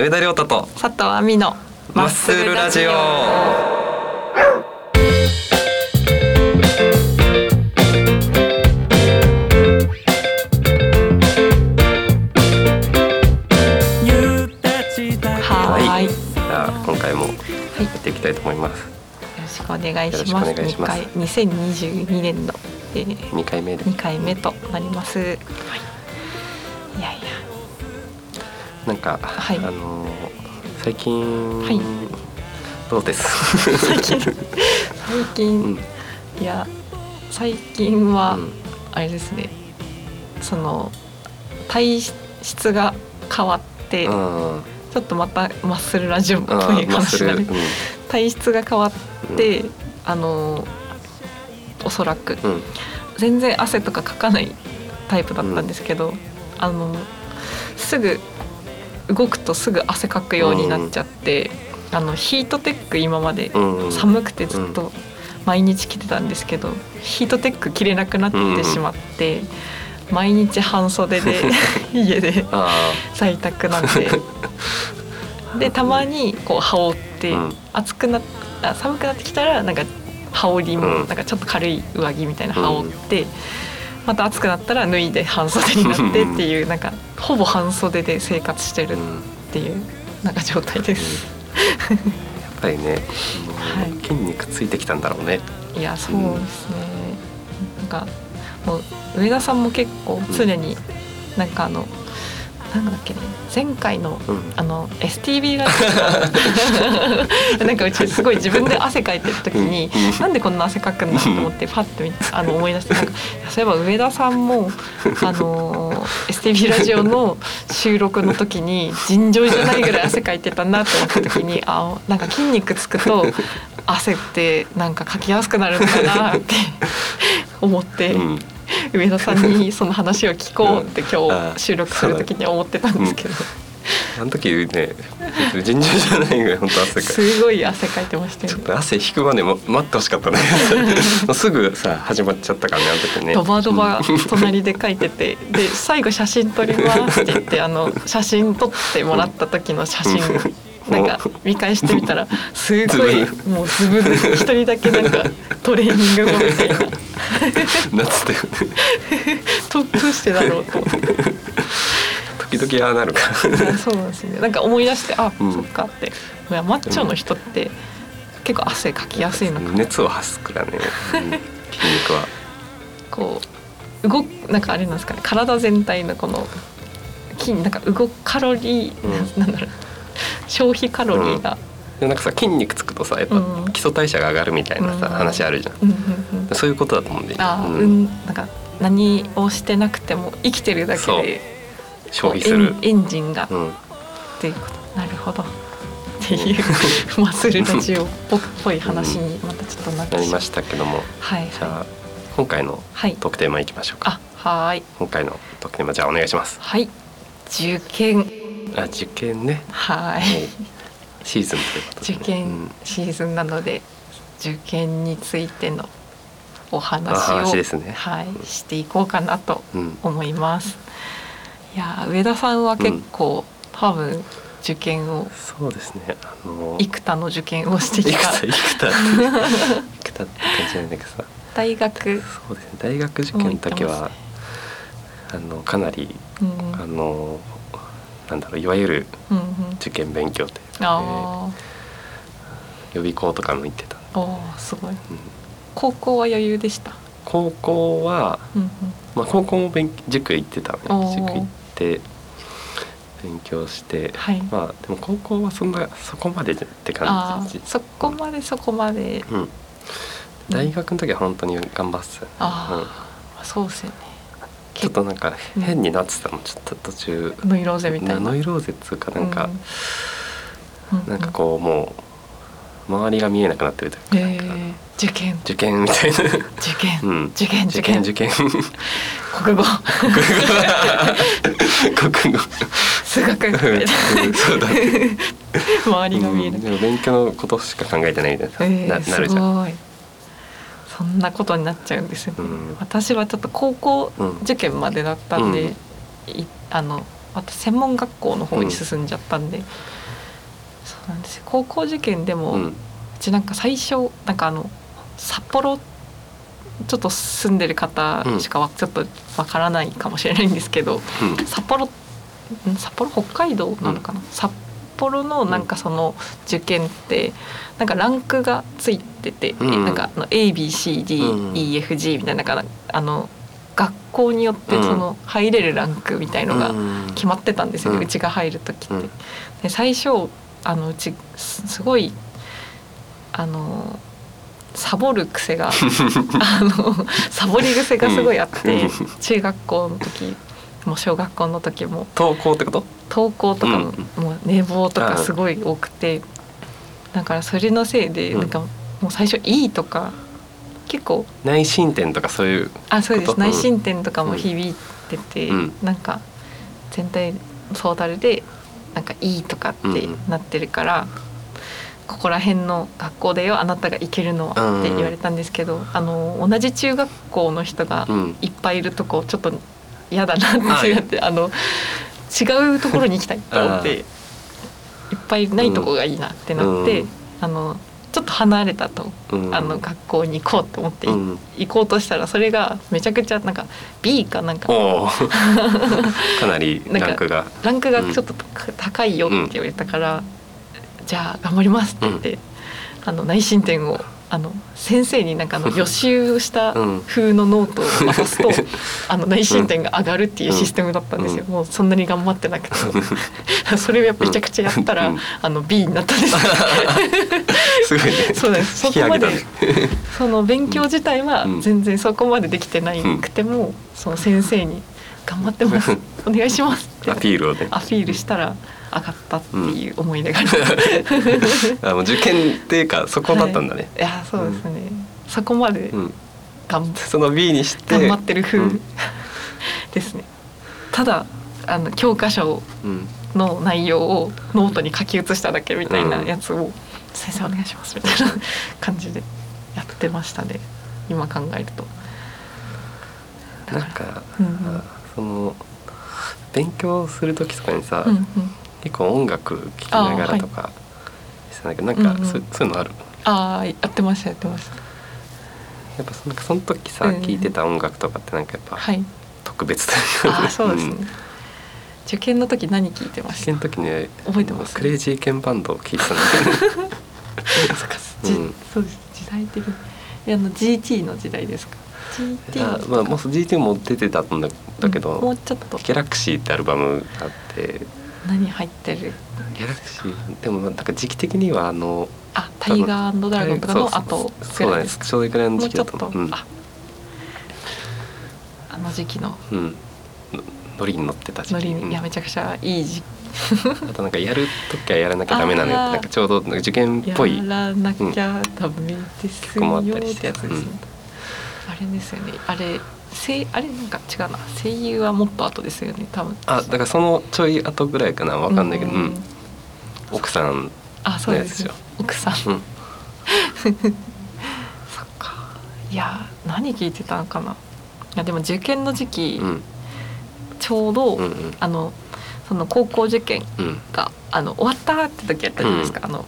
上田亮太と佐藤亜美のマッスルラジオ。はい。よじゃあ今回もやっていきたいと思います。ろしくお願いします。よろしくお願いします二回2022年の、えー、二回目で2回目となります。なんか、はい。あのー最近、はい。どうです？最近。最近、うん。いや最近は、うん。あれですね。その体質が変わって、うん。ちょっとまたマッスルラジオっぽあいーマッスル、うん。体質が変わって、あのおそらく。うん。全然汗とかかかないタイプだったんですけど、あのすぐ動くとすぐ汗かくようになっちゃって、あのヒートテック今までうん。うん寒くてずっと毎日着てたんですけど、ヒートテック着れなくなってしまって、毎日半袖で 家であ在宅なんで。で たまにこう羽織って、うん。暑くな寒くなってきたらなんか羽織りも、うん。なんかちょっと軽い上着みたいな羽織って、また暑くなったら脱いで半袖になってっていうなんかほぼ半袖で生活してるっていうなんか状態です。っぱりね、はい。筋肉ついてきたんだろうね。いやそうですね、なんかもう上田さんも結構常になんかあの、なんだっけね前回のうん。あの STB ラジオ。なんかうちすごい自分で汗かいてる時に、うん。なんでこんな汗かくんだと思ってパッと見あの思い出してなんかそういえば上田さんもあの STB ラジオの収録の時に尋常じゃないぐらい汗かいてたなと思った時にあなんか筋肉つくと汗ってなんかかきやすくなるのかなって思って。うん 上田さんにその話を聞こうって今日収録する時に思ってたんですけど、あの時ね尋常じゃないぐらい本当汗かいすごい汗かいてましたよね。ちょっと汗引くまでも待ってほしかったね。すぐさ始まっちゃったからねあの時ね。ドバドバ隣で書いててで最後写真撮りますって言ってあの写真撮ってもらった時の写真なんか見返してみたらすごいズもうズブで一人だけなんかトレーニング後みたいな。夏でとどうしてだろうと。思って時々ああなるか。そうなんですね。なんか思い出してあ、うん。そっかって。いやマッチョの人って結構汗かきやすいのかな。熱を発すからね、うん筋肉は。こう動くなんかあれなんですかね。体全体のこの筋なんか動くカロリー、うん。なんだろう消費カロリーが、でなんかさ筋肉つくとさやっぱうん。基礎代謝が上がるみたいなさ、うん。話あるじゃん、うんうんうん、そういうことだと思うんで、あー、ううん。ん、なんか何をしてなくても生きてるだけで消費する。エンジンが。っうん。ていうこと。なるほど。っていう マッスルラジオっぽい話にまたちょっとなってしまう。なりましたけども。はい。じゃあ今回のはい。特テーマいきましょうか、あはーい。今回の特テーマじゃあお願いします。はい。受験あ受験ね。はい。シーズンということで、受験うん。シーズンなので、受験についてのおあ話を話ですね。はい、していこうかなとうん。思います。いやー上田さんは結構、多分受験をそうですね。あの幾多の受験をしてきた。幾多幾多って。幾多って感じなんだけどさ大学、そうですね。大学受験の時は、もう行ってあのかなりうん。あのなんだろういわゆるうんうん、受験勉強というか、あ予備校とかも行ってた、ーおーすごい。うん高校は余裕でした？高校は、うんうん。まあ、高校も勉塾行ってたね。塾行って勉強して、はい。まあでも高校はそんなそこまでってあ感じ。ー、そこまでそこまで。うん、大学の時は本当に頑張ってた。ああ、そうですよねちょっとなんかうん。変になってたのちょっと途中、ノイローゼみたいな。ノイローゼっつうかなんか、うん。うん。なんかこうもう周りが見えなくなってるというか、えー、受験。受験みたいな、受験、うん、受験受験。受験国語。国語。数学うんそうだ。ね 周りが見える、うん。でも勉強のことしか考えてないみたいな,、えー、ななするじゃん。そんなことになっちゃうんですよ。ね、うん。私はちょっと高校うん。受験までだったんで、いあの専門学校の方に進んじゃったんで、そうなんですよ。高校受験でも、ううんちなんか最初なんかあの札幌ちょっと住んでる方しかわちょっとわからないかもしれないんですけど、うん。札幌ん札幌北海道なのかな、札幌のなんかその受験ってなんかランクがついてて、うん。なんか ABCDEFG みたいななんかあの学校によってその入れるランクみたいのがうん。決まってたんですよね、ううんちが入る時って。うん。で最初あのうちすすごいあのサボる癖が あのサボり癖がすごいあって、うん。中学校の時も小学校の時も。投稿ってこと？登校とかも,、うん。もう寝坊とかすごい多くて。だからそれのせいでうん。なんかもう最初「いい」とか結構。内申点とかそういうあそうです。内申点とかも響いてて、うん。なんか全体トータルでなんかいいとかってなってるから、ここら辺の学校でよあなたが行けるのはって言われたんですけど、あの同じ中学校の人がうん。いっぱいいるとこちょっと嫌だなってなって、あの違うところに行きたいと思っていっぱいないとこがいいなってなって、うん。あのちょっと離れたと、うん。あの学校に行こうと思っていうん。行こうとしたらそれがめちゃくちゃなんか B かなんか。かなりランクが。ランクがちょっと高いよって言われたから、じゃあ頑張りますって言って、あの内申点をあの先生になんかあの 予習したうん。風のノートを渡すと、あの内申点が上がるっていうシステムだったんですよ、うん。もうそんなに頑張ってなくて。それをめちゃくちゃやったら、うん。あの B になったんです。すごいね。そうなんです。引き上げたね。そこその勉強自体はうん。全然そこまでできてないくても、その先生に「頑張ってます。お願いします」ってアピールをね。アピールしたら上がったっていう思い出があります。あもう受験っていうかそこだったんだね、い。やそうですね、そこまでうん。頑張その B にして頑張ってる風うん。ですね。ただあの教科書うん。の内容をノートに書き写しただけみたいなやつを「先生お願いします」みたいな感じでやってましたね。今考えると。なんか、うんうん。その勉強する時とかにさ、うんうん、結構音楽聴きながらとかしてたんだけど、なんかそ,、ういうのある？ああやってましたやってました。やっぱそのその時さうん聴、いてた音楽とかってなんかやっぱはい。特別というか、そうですね。ん。受験の時何聞いてました？試験。の時ね覚えてます？クレイジーケンバンドを聴いてたんだけど。じうん。そうです。時代的に。えあの GT の時代ですか？GT あまあもう GT も出てたんだだけど、うんもうちょっと。ギャラクシーってアルバムがあって何入ってる？ギャラクシーでもなんか時期的にはあのあタイガードラゴンとかの後そうだねですか？ちょうどいいくらいの時期だと、ったのうん。ああの時期の。うん。のノリに乗ってた時期。うんノリにいやめちゃくちゃいい時 あとなんかやる時はやらなきゃダメなのよなんかちょうど受験っやぽい。らなきゃダメですよ。っりして。てやつですね、うん。あれですよね。あれ声あれなんか違うな。声優はもっと後ですよね多分。あだからそのちょい後ぐらいかなわかんないけど、ううん。奥さん。あそうです。ねのや奥さん。うん。そっか。いや何聞いてたのかな。いやでも受験の時期、うん。ちょうど、うんうん。あのその高校受験うん。があの終わったって時やったじゃないですか、あの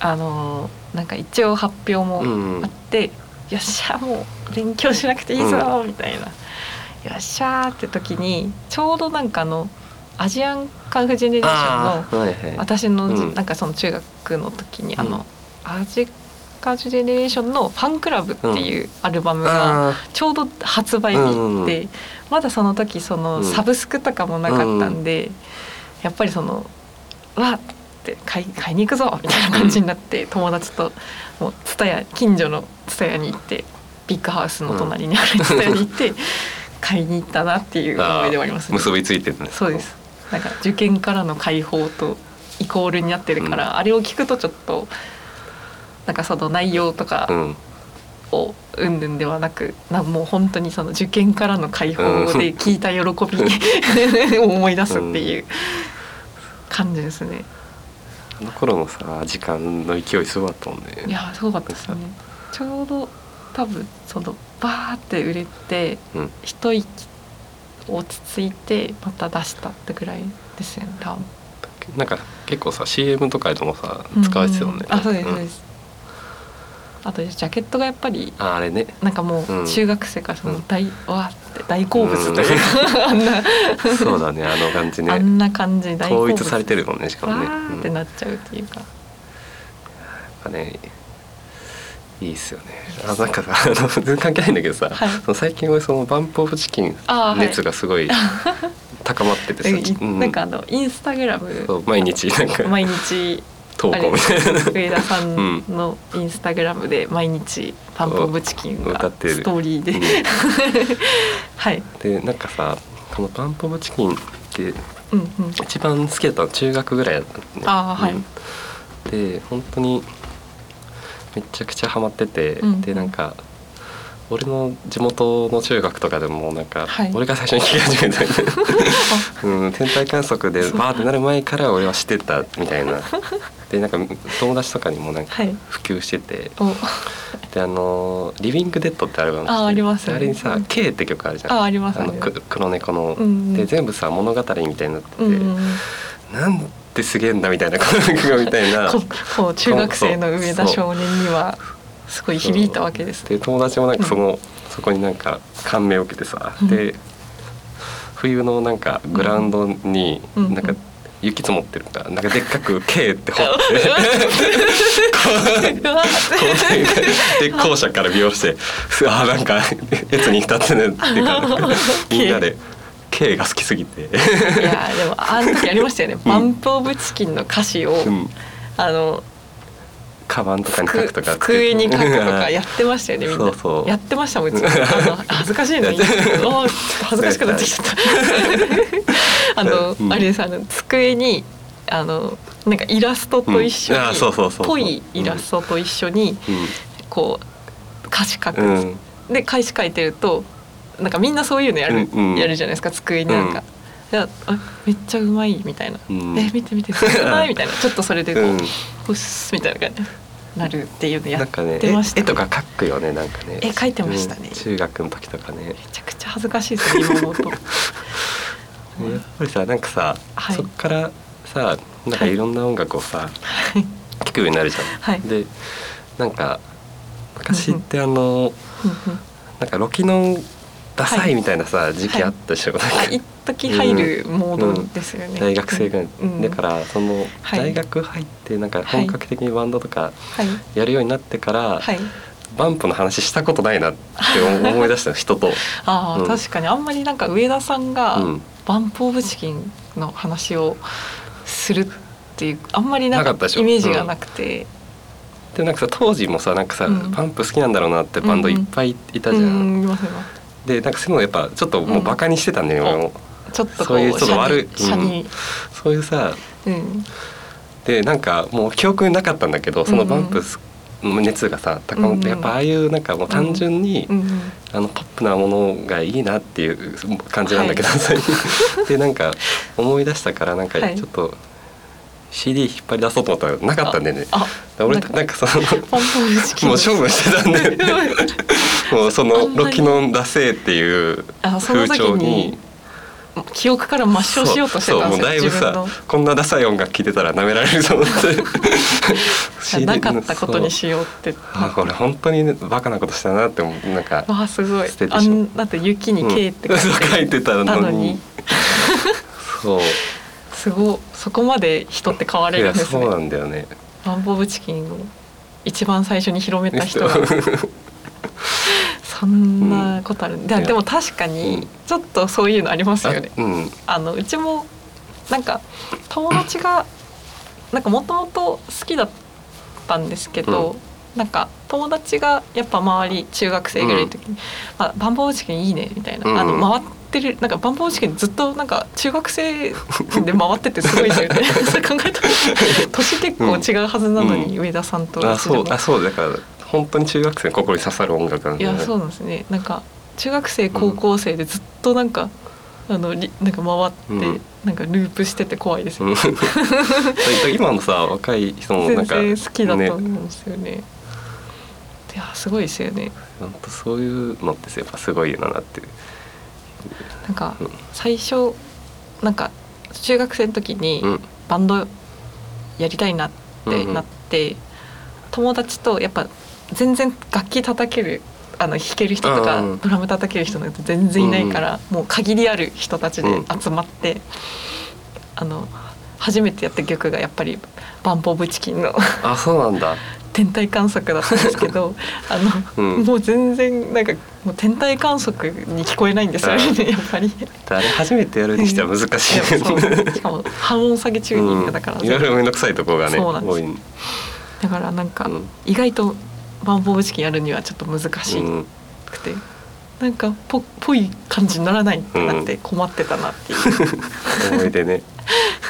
あのなんか一応発表もうん。あって、よっしゃもう勉強しなくていいぞ、みたいな。よっしゃーって時にちょうどなんかあのアジアンカンフージェネレーションのはいはい。私のじ、うん。なんかその中学の時に、あうん。のアジカンフージェネレーションの「ファンクラブ」っていうアルバムがあちょうど発売日うんで、まだその時そのうん。サブスクとかもなかったんで、やっぱりその「わっ!」って買い買いに行くぞみたいな感じになって、友達ともうツタヤ近所のツタヤに行ってビッグハウスの隣にあるツタヤに行って 買いに行ったなっていうー思い出はあります、ね。結びついてるねそうですなんか受験からの解放とイコールになってるから、あれを聞くとちょっとなんかその内容とかうん。をうんぬんではなくなもう本当にその受験からの解放で聞いた喜び を思い出すっていう感じですね。あの頃のさ時間の勢いすごかったもんね。いやすごかったですね。ちょうど多分そのバーって売れてうん。一息落ち着いてまた出したってぐらいですよね多分。なんか結構さ CM とかでもさ使われてたよね、うんうんあそうですん。そうです、あとジャケットがやっぱりああれね。なんかもうん。う中学生からそのうん。大、わーって大好物というか、あん。な そうだねあの感じね。あんな感じ大好物。統一されてるもんねしかもね。わーってうん。なっちゃうっていうか、なんかねいいっすよね。あなんかさあの全然関係ないんだけどさ、はい。その最近俺そのバンプ・オブ・チキン熱がすごい高まっててさ、えうん。なんかあのインスタグラム。毎日なんか。毎日投稿みたいな。上田さんのインスタグラムで毎日パンプオブチキンが歌ってるストーリーで、うん。はい、でなんかさこのバンプ・オブ・チキンってうんうん、一番好きだったの中学ぐらいだったのねあーはい。うん。で本当にめちゃくちゃハマってて、うんでなんか俺の地元の中学とかでもなんか、はい。俺が最初に聞き始めたみたいな、うん、天体観測でバーってなる前から俺は知ってたみたいなでなんか友達とかにもなんかはい。普及してて、お。であの「リビング・デッド」ってアルバムあーあります。であれにさうん「K」って曲あるじゃん。あありますあの黒猫の、うんうん。で全部さ物語みたいになってて、うんうんうん。なんてすげえんだみたいなこの曲がみたいな。ここう中学生の上田少年にはすごい響いたわけです。ねで友達もなんかその、そこになんか感銘を受けてさ、うん。で冬のなんかグラウンドにうん。なんか雪積もってるからなんかでっかく「K」って彫ってで校舎から見下ろして「あーなんか列に立ってね」ってみんなで「K」が好きすぎて。いやでもあの時ありましたよね、バンプオブチキンの歌詞を、うんあのカバンとかに書くとか机に書くとかやってましたよねみんなやってましたもんうち恥ずかしいのに恥ずかしくなってきちゃったあの、うん。あれですあの机にあのなんかイラストと一緒に、うぽいイラストと一緒にこう歌詞書く。です、で歌詞書いてるとなんかみんなそういうのやる、やるじゃないですか机になんか。いやあめっちゃうまいみたいな、うん。え見て見てすごくないみたいな。ちょっとそれでこう、うん。うっすみたいな感じになるっていうのやってました、絵絵とか描くよねなんかね。絵描いてましたね。うん。中学の時とかね。めちゃくちゃ恥ずかしいですね今 思うとやっぱりさなんかさ、はい。そっからさなんかい。ろんな音楽をさ、聴くようになるじゃん。はい。でなんか昔ってあの、うんうん。なんかロキノンダサはい。いみたいなさ、時期あったでしょ、なんか。あ一時入るモードですよね、大学生が、うんだからその、はい。大学入ってなんか本格的にバンドとかはい。やるようになってから、はい。バンプの話したことないなって思い出したの人と。ああ、うん。確かに。あんまりなんか上田さんがうんバンプオブチキンの話をするっていうあんまりなんかなかったでしょ？イメージがなくて、でなんかさ当時もさなんかさ、うん。バンプ好きなんだろうなってバンドいっぱいいたじゃん。うんいますいます。でなんかそういうのやっぱちょっともうバカにしてたんだよ、うん俺もちょっとこそういううちょっと悪い。そういうさ。うん。でなんかもう記憶になかったんだけどそのバンプすの熱がさ高まって、うんやっぱああいうなんかもう単純に、あのポップなものがいいなっていう感じなんだけど、最近 でなんか思い出したからなんかはい。ちょっと CD 引っ張り出そうと思ったらなかったんだよね。あ俺なんかそのもう勝負してたんで もうそあのロキノンダセーっていう風潮に記憶から抹消しようとしてたんですよもうだいぶさこんなダサい音楽聴いてたら舐められると思って。なかったことにしようって。あこれ本当に、ね、バカなことしたなって思う。なんかわあすごい。あんだって雪に「K」って書いてたのに。そう。すごい。そこまで人って変われいるんですやそうなねんだよね。バンプオブチキンを一番最初に広めた人が そんなことある、でいやでも確かうにん。ちょっとそういうのありますよね。あうん。あのうちもなんか友達が なんかもともと好きだったんですけど、うん。なんか友達がやっぱ周り中学生ぐらいの時に「あバンボーチキンいいね」みたいな、うん。あの回ってるなんかバンボーチキンずっとなんか中学生で回っててすごいですよね。それ考えたら年結構違うはずなのに、上田さんとあそうあそうだから本当に中学生の心に刺さる音楽なんだよねいやそうなんですね。なんか中学生高校生でずっとなんか、あのりなんか回って、うん。なんかループしてて怖いですよね。うん。今のさ若い人もなん全か然好きだとね思うんですよね。いやすごいですよね。本当そういうのってやっぱすごいよなってなんかうん最初なんか中学生の時にうん。バンドやりたいなってなって、友達とやっぱ全然楽器叩けるあの弾ける人とか、ドラム叩ける人なんて全然いないから、もう限りある人たちで集まって、あの初めてやった曲がやっぱりバンプ・オブ・チキンのあそうなんだ。天体観測だったんですけど あの、うん。もう全然なんかもう天体観測に聞こえないんですよねうんやっぱり。あれ初めてやるにしては難しいいや そうしかも半音下げチューニングだから、うん。いろいろ面倒くさいところがね多い。だからなんかうん。意外とバンプ・オブ・チキンやるにはちょっと難しうん。くて、なんかぽぽい感じにならないってなって困ってたなっていう、思い出ね。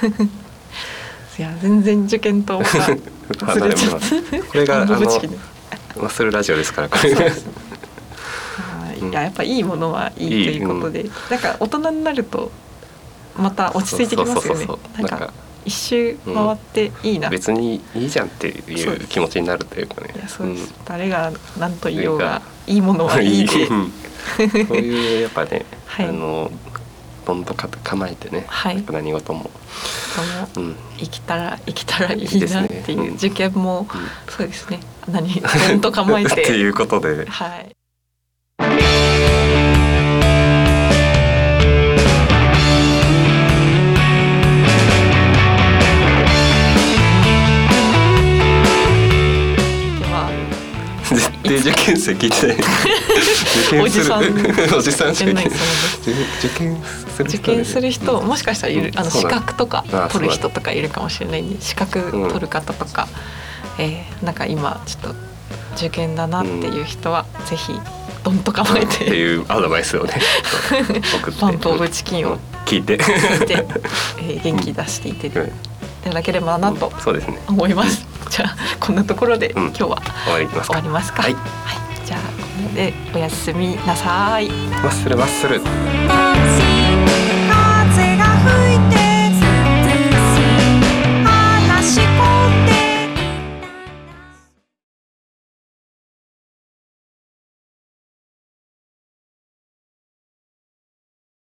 いや全然受験とまた ずれちゃってこれがあのマッスルラジオですからこれ。が い。いややっぱいいものはいいということで、なんか大人になるとまた落ち着いてきますよね。なんか一周回っていいな、い別にいいじゃんっていう気持ちになるというかね。やそうです、ん。誰が何と言おうがいいものはいい。でうんそういうやっぱね、はい。あのどんとか構えてね、はい。何事も、うん、生きたら生きたらいいなっていううん。受験もうん。そうですね。何どんと構えて。っていうことで。はい絶対受験生聞いてない。おじさん。おじさんしか聞いてない。じゃないそ受験する受験する人？うんもしかしたらいる、あの資うんそうだ格とかあ取る人とかいるかもしれないんで資格取る方とか、えーなんか今ちょっと受験だなっていう人は、ぜひどんと構えってていうアドバイスをね 送って。バンプ・オブ・チキンをうん聞いて。聞いて、えー元気出していていうんただければなとそうですね。思います。じゃあこんなところでうん。今日は終わりますか。終わりますか。はい。じゃあこれでおやすみなさい。マッスルマッスル